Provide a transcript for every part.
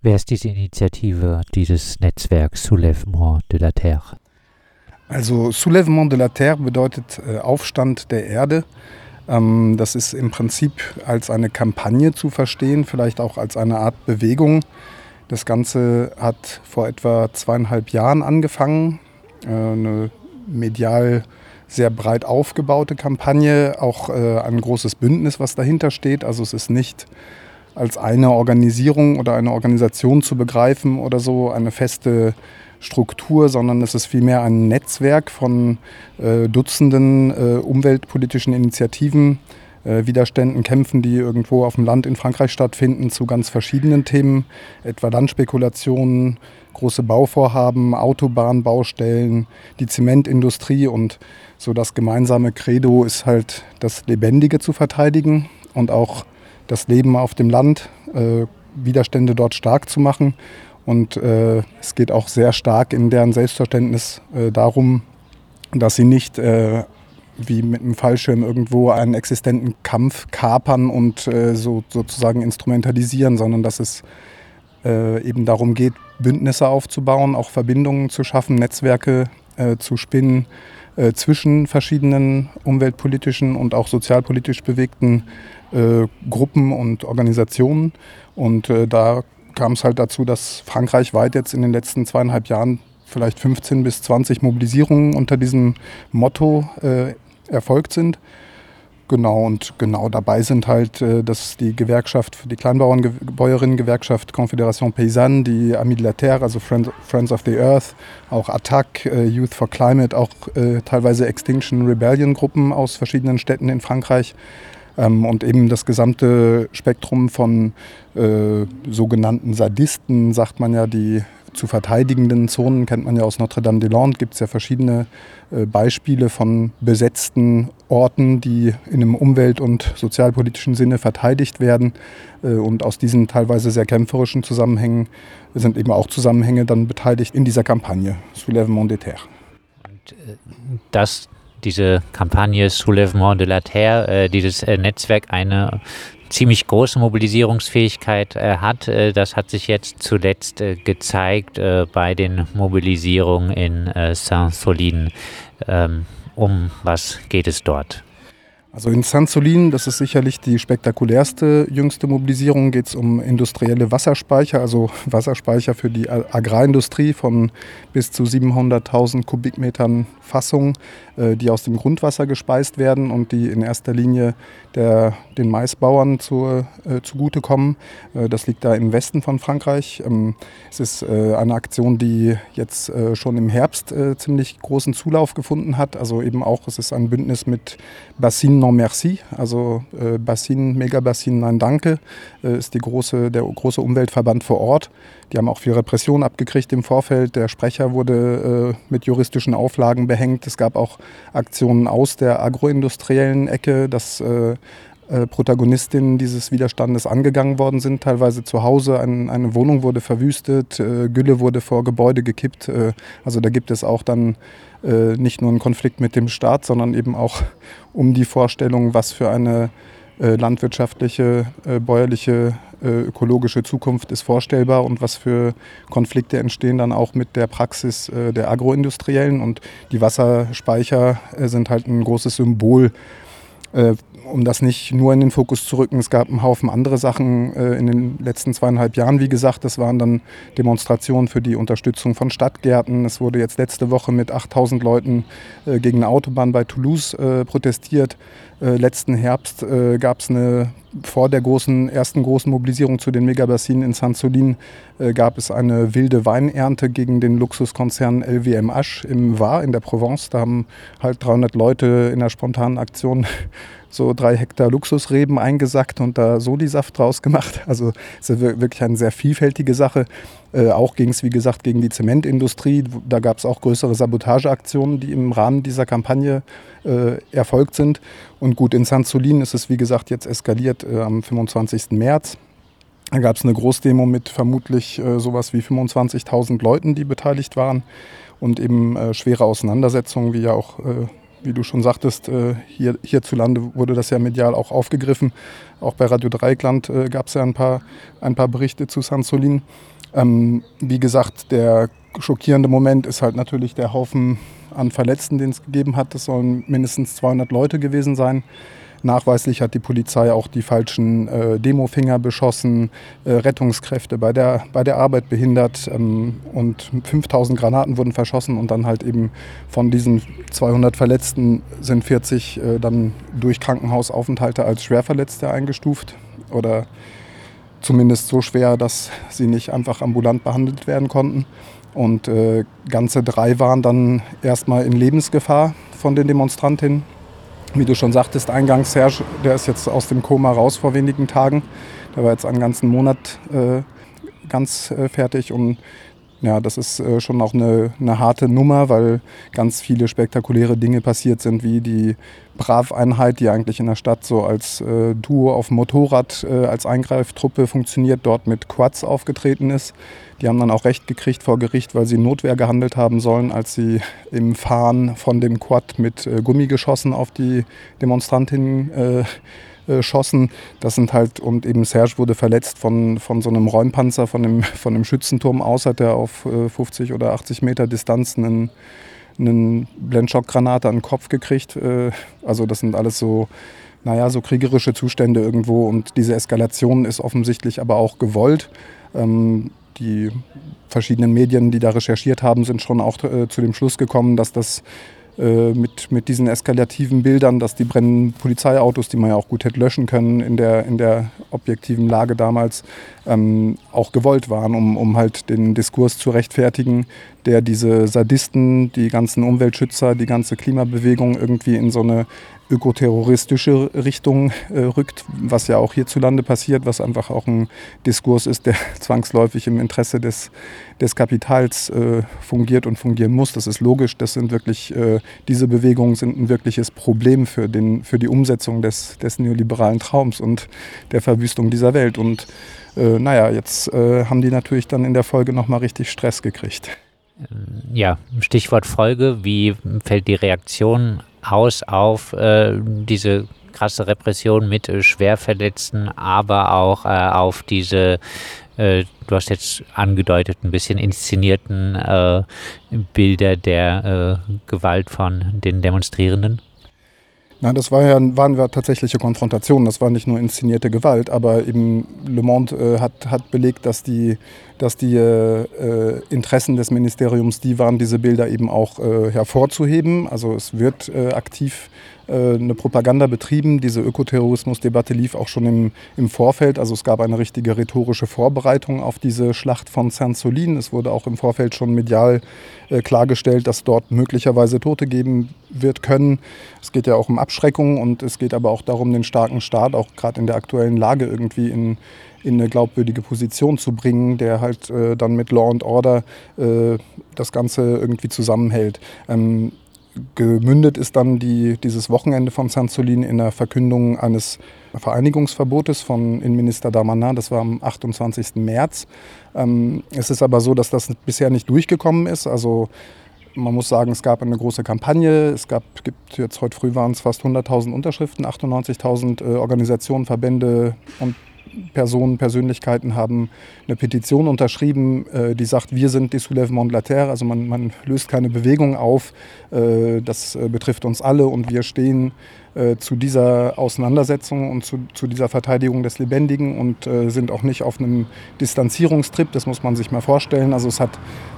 Wer ist diese Initiative, dieses Netzwerk Soulèvement de la Terre? Also Soulèvement de la Terre bedeutet äh, Aufstand der Erde. Ähm, das ist im Prinzip als eine Kampagne zu verstehen, vielleicht auch als eine Art Bewegung. Das Ganze hat vor etwa zweieinhalb Jahren angefangen. Äh, eine medial sehr breit aufgebaute Kampagne, auch äh, ein großes Bündnis, was dahinter steht. Also es ist nicht als eine Organisierung oder eine Organisation zu begreifen oder so, eine feste Struktur, sondern es ist vielmehr ein Netzwerk von äh, Dutzenden äh, umweltpolitischen Initiativen, äh, Widerständen, Kämpfen, die irgendwo auf dem Land in Frankreich stattfinden, zu ganz verschiedenen Themen, etwa Landspekulationen, große Bauvorhaben, Autobahnbaustellen, die Zementindustrie und so das gemeinsame Credo ist halt das Lebendige zu verteidigen und auch das Leben auf dem Land, äh, Widerstände dort stark zu machen. Und äh, es geht auch sehr stark in deren Selbstverständnis äh, darum, dass sie nicht äh, wie mit einem Fallschirm irgendwo einen existenten Kampf kapern und äh, so, sozusagen instrumentalisieren, sondern dass es äh, eben darum geht, Bündnisse aufzubauen, auch Verbindungen zu schaffen, Netzwerke zu spinnen zwischen verschiedenen umweltpolitischen und auch sozialpolitisch bewegten äh, Gruppen und Organisationen. Und äh, da kam es halt dazu, dass Frankreich weit jetzt in den letzten zweieinhalb Jahren vielleicht 15 bis 20 Mobilisierungen unter diesem Motto äh, erfolgt sind. Genau, und genau dabei sind halt, äh, dass die Gewerkschaft, die Kleinbauernbäuerinnen-Gewerkschaft Confédération Paysanne, die Amis de la Terre, also Friends of the Earth, auch Attac, äh, Youth for Climate, auch äh, teilweise Extinction Rebellion-Gruppen aus verschiedenen Städten in Frankreich ähm, und eben das gesamte Spektrum von äh, sogenannten Sadisten, sagt man ja, die zu verteidigenden Zonen kennt man ja aus Notre-Dame-des-Landes, gibt es ja verschiedene äh, Beispiele von besetzten Orten, die in einem umwelt- und sozialpolitischen Sinne verteidigt werden. Äh, und aus diesen teilweise sehr kämpferischen Zusammenhängen sind eben auch Zusammenhänge dann beteiligt in dieser Kampagne Soulèvement des Terres. Und äh, das diese Kampagne Soulèvement de la Terre, dieses Netzwerk eine ziemlich große Mobilisierungsfähigkeit äh, hat. Äh, das hat sich jetzt zuletzt äh, gezeigt äh, bei den Mobilisierungen in äh, Saint-Solin. Ähm, um was geht es dort? Also in Saint-Solin, das ist sicherlich die spektakulärste jüngste Mobilisierung, geht es um industrielle Wasserspeicher, also Wasserspeicher für die Agrarindustrie von bis zu 700.000 Kubikmetern Fassung, äh, die aus dem Grundwasser gespeist werden und die in erster Linie der, den Maisbauern zu, äh, zugutekommen. Äh, das liegt da im Westen von Frankreich. Ähm, es ist äh, eine Aktion, die jetzt schon im Herbst ziemlich großen Zulauf gefunden hat. Also eben auch, es ist ein Bündnis mit Bassin Non Merci, also Bassin, Megabassin Nein Danke, ist die große, der große Umweltverband vor Ort. Die haben auch viel Repression abgekriegt im Vorfeld. Der Sprecher wurde äh, mit juristischen Auflagen behängt. Es gab auch Aktionen aus der agroindustriellen Ecke, dass äh, Protagonistinnen dieses Widerstandes angegangen worden sind, teilweise zu Hause. Ein, eine Wohnung wurde verwüstet, äh, Gülle wurde vor Gebäude gekippt. Äh, also da gibt es auch dann äh, nicht nur einen Konflikt mit dem Staat, sondern eben auch um die Vorstellung, was für eine äh, landwirtschaftliche, bäuerliche, ökologische Zukunft ist vorstellbar und was für Konflikte entstehen dann auch mit der Praxis der Agroindustriellen. Und die Wasserspeicher sind halt ein großes Symbol um das nicht nur in den Fokus zu rücken, es gab einen Haufen andere Sachen äh, in den letzten zweieinhalb Jahren. Wie gesagt, das waren dann Demonstrationen für die Unterstützung von Stadtgärten. Es wurde jetzt letzte Woche mit 8000 Leuten äh, gegen eine Autobahn bei Toulouse äh, protestiert. Äh, letzten Herbst äh, gab es eine, vor der großen, ersten großen Mobilisierung zu den Megabassinen in Saint-Solin, äh, gab es eine wilde Weinernte gegen den Luxuskonzern LVMH im Var in der Provence. Da haben halt 300 Leute in einer spontanen Aktion so drei Hektar Luxusreben eingesackt und da Soli-Saft draus gemacht. Also es ist wirklich eine sehr vielfältige Sache. Äh, auch ging es, wie gesagt, gegen die Zementindustrie. Da gab es auch größere Sabotageaktionen, die im Rahmen dieser Kampagne äh, erfolgt sind. Und gut, in Saint-Solin ist es, wie gesagt, jetzt eskaliert äh, am 25. März. Da gab es eine Großdemo mit vermutlich äh, sowas wie 25.000 Leuten, die beteiligt waren und eben äh, schwere Auseinandersetzungen, wie ja auch äh, wie du schon sagtest, äh, hier, hierzulande wurde das ja medial auch aufgegriffen. Auch bei Radio Dreieckland äh, gab es ja ein paar, ein paar Berichte zu Sansolin. Ähm, wie gesagt, der schockierende Moment ist halt natürlich der Haufen an Verletzten, den es gegeben hat. Das sollen mindestens 200 Leute gewesen sein. Nachweislich hat die Polizei auch die falschen äh, Demofinger beschossen, äh, Rettungskräfte bei der, bei der Arbeit behindert ähm, und 5000 Granaten wurden verschossen und dann halt eben von diesen 200 Verletzten sind 40 äh, dann durch Krankenhausaufenthalte als Schwerverletzte eingestuft oder zumindest so schwer, dass sie nicht einfach ambulant behandelt werden konnten. Und äh, ganze drei waren dann erstmal in Lebensgefahr von den Demonstrantinnen. Wie du schon sagtest, eingangs Serge, der ist jetzt aus dem Koma raus vor wenigen Tagen. Der war jetzt einen ganzen Monat äh, ganz äh, fertig und ja, das ist äh, schon auch eine, eine, harte Nummer, weil ganz viele spektakuläre Dinge passiert sind, wie die Brav-Einheit, die eigentlich in der Stadt so als äh, Duo auf Motorrad äh, als Eingreiftruppe funktioniert, dort mit Quads aufgetreten ist. Die haben dann auch Recht gekriegt vor Gericht, weil sie Notwehr gehandelt haben sollen, als sie im Fahren von dem Quad mit äh, Gummigeschossen auf die Demonstrantinnen äh, äh, schossen. Das sind halt, und eben Serge wurde verletzt von, von so einem Räumpanzer, von einem, von einem Schützenturm aus, hat er auf äh, 50 oder 80 Meter Distanz einen, einen Blendschockgranate an den Kopf gekriegt. Äh, also das sind alles so, naja, so kriegerische Zustände irgendwo und diese Eskalation ist offensichtlich aber auch gewollt. Ähm, die verschiedenen Medien, die da recherchiert haben, sind schon auch äh, zu dem Schluss gekommen, dass das äh, mit, mit diesen eskalativen Bildern, dass die brennenden Polizeiautos, die man ja auch gut hätte löschen können in der, in der objektiven Lage damals, ähm, auch gewollt waren, um, um halt den Diskurs zu rechtfertigen, der diese Sadisten, die ganzen Umweltschützer, die ganze Klimabewegung irgendwie in so eine ökoterroristische Richtung äh, rückt, was ja auch hierzulande passiert, was einfach auch ein Diskurs ist, der zwangsläufig im Interesse des, des Kapitals äh, fungiert und fungieren muss. Das ist logisch. Das sind wirklich, äh, diese Bewegungen sind ein wirkliches Problem für, den, für die Umsetzung des, des neoliberalen Traums und der Verwüstung dieser Welt. Und äh, naja, jetzt äh, haben die natürlich dann in der Folge nochmal richtig Stress gekriegt. Ja, Stichwort Folge. Wie fällt die Reaktion aus auf äh, diese krasse Repression mit äh, Schwerverletzten, aber auch äh, auf diese, äh, du hast jetzt angedeutet, ein bisschen inszenierten äh, Bilder der äh, Gewalt von den Demonstrierenden? Nein, das war ja, waren ja tatsächliche Konfrontationen. Das war nicht nur inszenierte Gewalt, aber eben Le Monde äh, hat, hat belegt, dass die, dass die äh, Interessen des Ministeriums die waren, diese Bilder eben auch äh, hervorzuheben. Also es wird äh, aktiv äh, eine Propaganda betrieben. Diese Ökoterrorismusdebatte lief auch schon im, im Vorfeld. Also es gab eine richtige rhetorische Vorbereitung auf diese Schlacht von Saint-Solin. Es wurde auch im Vorfeld schon medial äh, klargestellt, dass dort möglicherweise Tote geben wird können. Es geht ja auch um Abschreckung und es geht aber auch darum, den starken Staat auch gerade in der aktuellen Lage irgendwie in, in eine glaubwürdige Position zu bringen, der halt äh, dann mit Law and Order äh, das Ganze irgendwie zusammenhält. Ähm, gemündet ist dann die, dieses Wochenende von Sansolin in der Verkündung eines Vereinigungsverbotes von Innenminister Damanin. Das war am 28. März. Ähm, es ist aber so, dass das bisher nicht durchgekommen ist. Also man muss sagen, es gab eine große Kampagne. Es gab, gibt jetzt heute früh waren es fast 100.000 Unterschriften, 98.000 äh, Organisationen, Verbände und Personen, Persönlichkeiten haben eine Petition unterschrieben, äh, die sagt, wir sind die Soulèvement de la Terre. Also man, man löst keine Bewegung auf. Äh, das äh, betrifft uns alle und wir stehen äh, zu dieser Auseinandersetzung und zu, zu, dieser Verteidigung des Lebendigen und äh, sind auch nicht auf einem Distanzierungstrip, das muss man sich mal vorstellen. Also es hat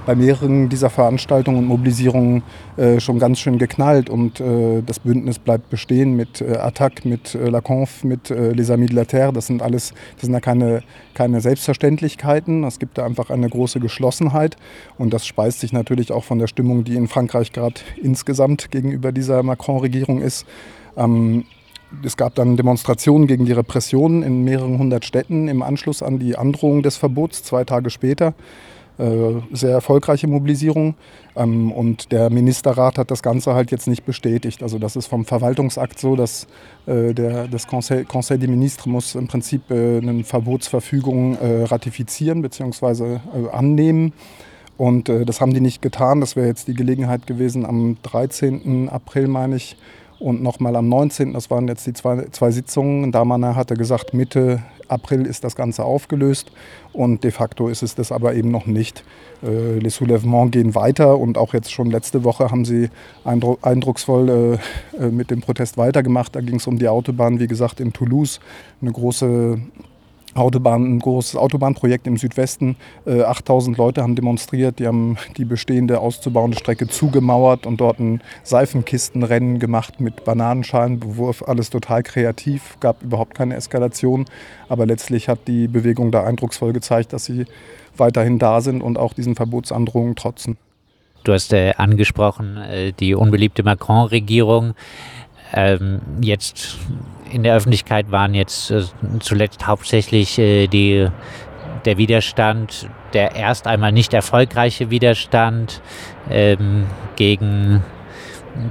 bei mehreren dieser Veranstaltungen und Mobilisierungen äh, schon ganz schön geknallt und äh, das Bündnis bleibt bestehen mit äh, Attac, mit äh, Laconf, mit Les Amis de la Terre. Das sind alles, das sind ja keine, keine Selbstverständlichkeiten. Es gibt da einfach eine große Geschlossenheit und das speist sich natürlich auch von der Stimmung, die in Frankreich gerade insgesamt gegenüber dieser Macron-Regierung ist. Ähm, es gab dann Demonstrationen gegen die Repressionen in mehreren hundert Städten im Anschluss an die Androhung des Verbots, zwei Tage später. Äh, sehr erfolgreiche Mobilisierung. Ähm, und der Ministerrat hat das Ganze halt jetzt nicht bestätigt. Also das ist vom Verwaltungsakt so, dass äh, der, das Conseil, Conseil des Ministres muss im Prinzip äh, eine Verbotsverfügung ratifizieren bzw. annehmen. Und das haben die nicht getan. Das wäre jetzt die Gelegenheit gewesen am 13. April, meine ich, und nochmal am 19. Das waren jetzt die zwei, zwei Sitzungen. Damaner hatte gesagt, Mitte April ist das Ganze aufgelöst und de facto ist es das aber eben noch nicht. Äh, les Soulèvements gehen weiter und auch jetzt schon letzte Woche haben sie eindrucksvoll äh, äh, mit dem Protest weitergemacht. Da ging es um die Autobahn, wie gesagt, in Toulouse, eine große Autobahn, ein großes Autobahnprojekt im Südwesten. 8000 äh, Leute haben demonstriert, die haben die bestehende auszubauende Strecke zugemauert und dort ein Seifenkistenrennen gemacht mit Bananenschalenbewurf. Alles total kreativ, gab überhaupt keine Eskalation. Aber letztlich hat die Bewegung da eindrucksvoll gezeigt, dass sie weiterhin da sind und auch diesen Verbotsandrohungen trotzen. Du hast äh, angesprochen, äh, die unbeliebte Macron-Regierung. Ähm, jetzt in der Öffentlichkeit waren jetzt äh, zuletzt hauptsächlich äh, die, der Widerstand, der erst einmal nicht erfolgreiche Widerstand ähm, gegen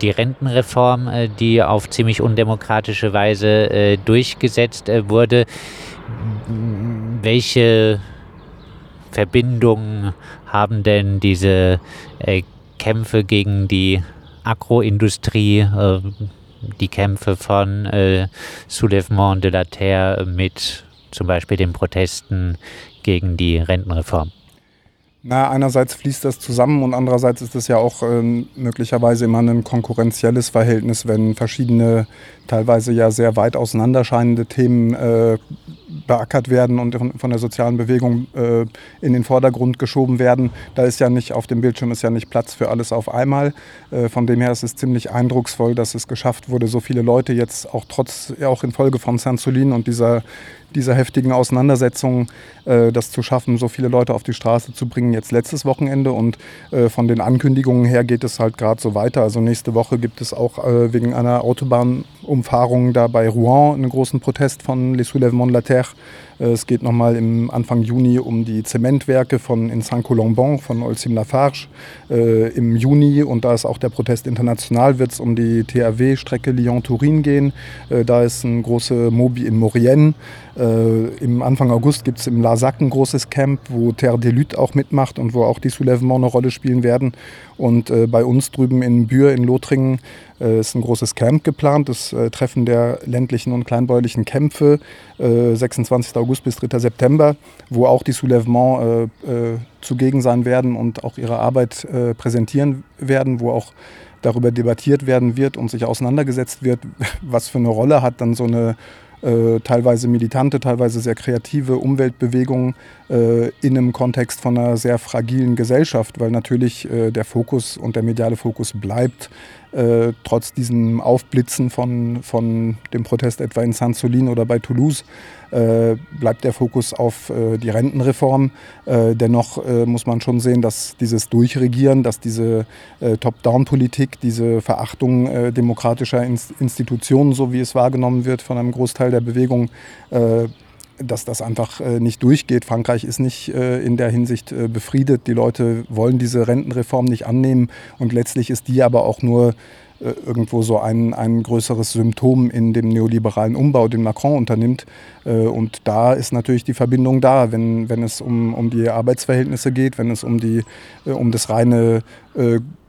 die Rentenreform, äh, die auf ziemlich undemokratische Weise äh, durchgesetzt äh, wurde. Welche Verbindungen haben denn diese äh, Kämpfe gegen die Agroindustrie, die Kämpfe von äh, Soulèvement de la Terre mit zum Beispiel den Protesten gegen die Rentenreform? Na, einerseits fließt das zusammen und andererseits ist es ja auch äh, möglicherweise immer ein konkurrenzielles Verhältnis, wenn verschiedene, teilweise ja sehr weit auseinanderscheinende Themen äh, beackert werden und von der sozialen Bewegung äh, in den Vordergrund geschoben werden. Da ist ja nicht auf dem Bildschirm ist ja nicht Platz für alles auf einmal. Äh, von dem her ist es ziemlich eindrucksvoll, dass es geschafft wurde, so viele Leute jetzt auch trotz auch infolge von Saint-Soulin und dieser dieser heftigen Auseinandersetzung, äh, das zu schaffen, so viele Leute auf die Straße zu bringen, jetzt letztes Wochenende. Und äh, von den Ankündigungen her geht es halt gerade so weiter. Also nächste Woche gibt es auch äh, wegen einer Autobahnumfahrung da bei Rouen einen großen Protest von Les Soulèvements de la Terre. Äh, es geht nochmal im Anfang Juni um die Zementwerke von in Saint-Colomban von Olsim Lafarge. Äh, Im Juni, und da ist auch der Protest international, wird es um die THW-Strecke Lyon-Turin gehen. Äh, da ist ein große Mobi in Maurienne. Äh, Im Anfang August gibt es im Larzac ein großes Camp, wo Terre des Luttes auch mitmacht und wo auch die Soulèvements eine Rolle spielen werden. Und äh, bei uns drüben in Bühr in Lothringen äh, ist ein großes Camp geplant, das äh, Treffen der ländlichen und kleinbäuerlichen Kämpfe, 26. Äh, August bis 3. September, wo auch die Soulèvements zugegen sein werden und auch ihre Arbeit präsentieren werden, wo auch darüber debattiert werden wird und sich auseinandergesetzt wird, was für eine Rolle hat dann so eine äh, teilweise militante, teilweise sehr kreative Umweltbewegung äh, in einem Kontext von einer sehr fragilen Gesellschaft, weil natürlich äh, der Fokus und der mediale Fokus bleibt äh, trotz diesem Aufblitzen von, von dem Protest etwa in Saint-Soulin oder bei Toulouse, äh, bleibt der Fokus auf äh, die Rentenreform. Äh, dennoch äh, muss man schon sehen, dass dieses Durchregieren, dass diese Top-Down-Politik, diese Verachtung demokratischer Institutionen, so wie es wahrgenommen wird von einem Großteil der Bewegung, dass das einfach äh, nicht durchgeht. Frankreich ist nicht äh, in der Hinsicht äh, befriedet. Die Leute wollen diese Rentenreform nicht annehmen und letztlich ist die aber auch nur irgendwo so ein, ein größeres Symptom in dem neoliberalen Umbau, den Macron unternimmt. Und da ist natürlich die Verbindung da, wenn, wenn es um, um die Arbeitsverhältnisse geht, wenn es um, die, um das reine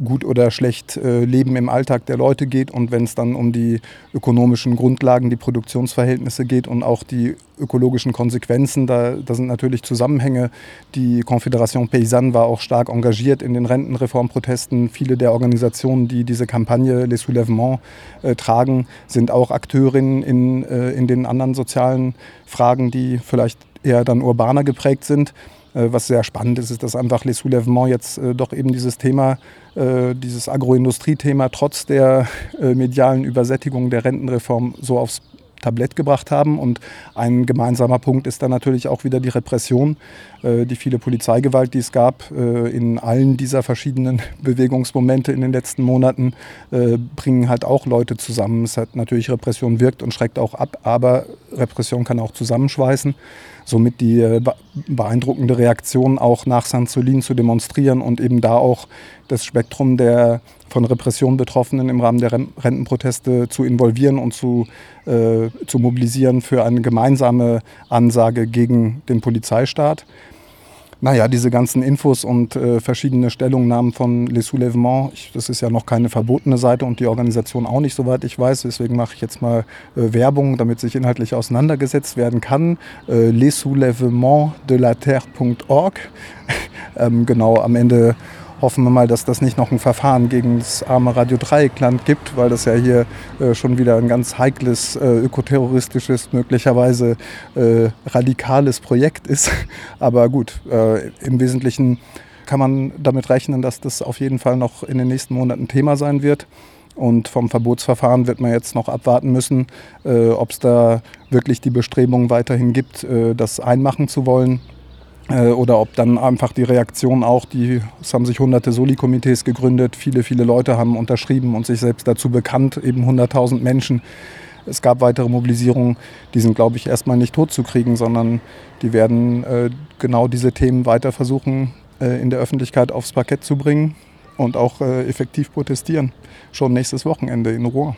gut oder schlecht Leben im Alltag der Leute geht und wenn es dann um die ökonomischen Grundlagen, die Produktionsverhältnisse geht und auch die ökologischen Konsequenzen, da, da sind natürlich Zusammenhänge. Die Confédération Paysanne war auch stark engagiert in den Rentenreformprotesten. Viele der Organisationen, die diese Kampagne Les Soulèvements äh, tragen, sind auch Akteurinnen in, äh, in den anderen sozialen Fragen, die vielleicht eher dann urbaner geprägt sind. Äh, was sehr spannend ist, ist, dass einfach Les Soulèvements jetzt äh, doch eben dieses Thema, äh, dieses Agroindustriethema trotz der medialen Übersättigung der Rentenreform so aufs Tablett gebracht haben. Und ein gemeinsamer Punkt ist dann natürlich auch wieder die Repression, äh, die viele Polizeigewalt, die es gab äh, in allen dieser verschiedenen Bewegungsmomente in den letzten Monaten, äh, bringen halt auch Leute zusammen. Es hat natürlich Repression wirkt und schreckt auch ab, aber Repression kann auch zusammenschweißen. Somit die beeindruckende Reaktion auch nach Saint-Solin zu demonstrieren und eben da auch das Spektrum der von Repression Betroffenen im Rahmen der Rentenproteste zu involvieren und zu, äh, zu mobilisieren für eine gemeinsame Ansage gegen den Polizeistaat. Naja, diese ganzen Infos und äh, verschiedene Stellungnahmen von Les Soulèvements, ich, das ist ja noch keine verbotene Seite und die Organisation auch nicht, soweit ich weiß. Deswegen mache ich jetzt mal äh, Werbung, damit sich inhaltlich auseinandergesetzt werden kann. Äh, lessoulèvementsdelaterre.org. ähm, genau, am Ende hoffen wir mal, dass das nicht noch ein Verfahren gegen das arme Radio Dreieckland gibt, weil das ja hier äh, schon wieder ein ganz heikles, äh, ökoterroristisches, möglicherweise äh, radikales Projekt ist. Aber gut, äh, im Wesentlichen kann man damit rechnen, dass das auf jeden Fall noch in den nächsten Monaten Thema sein wird. Und vom Verbotsverfahren wird man jetzt noch abwarten müssen, äh, ob es da wirklich die Bestrebungen weiterhin gibt, äh, das einmachen zu wollen. Äh, oder ob dann einfach die Reaktion auch, die, es haben sich hunderte Soli-Komitees gegründet, viele, viele Leute haben unterschrieben und sich selbst dazu bekannt, eben 100.000 Menschen. Es gab weitere Mobilisierungen, die sind, glaube ich, erstmal nicht totzukriegen, sondern die werden äh, genau diese Themen weiter versuchen, äh, in der Öffentlichkeit aufs Parkett zu bringen und auch äh, effektiv protestieren. Schon nächstes Wochenende in Rouen.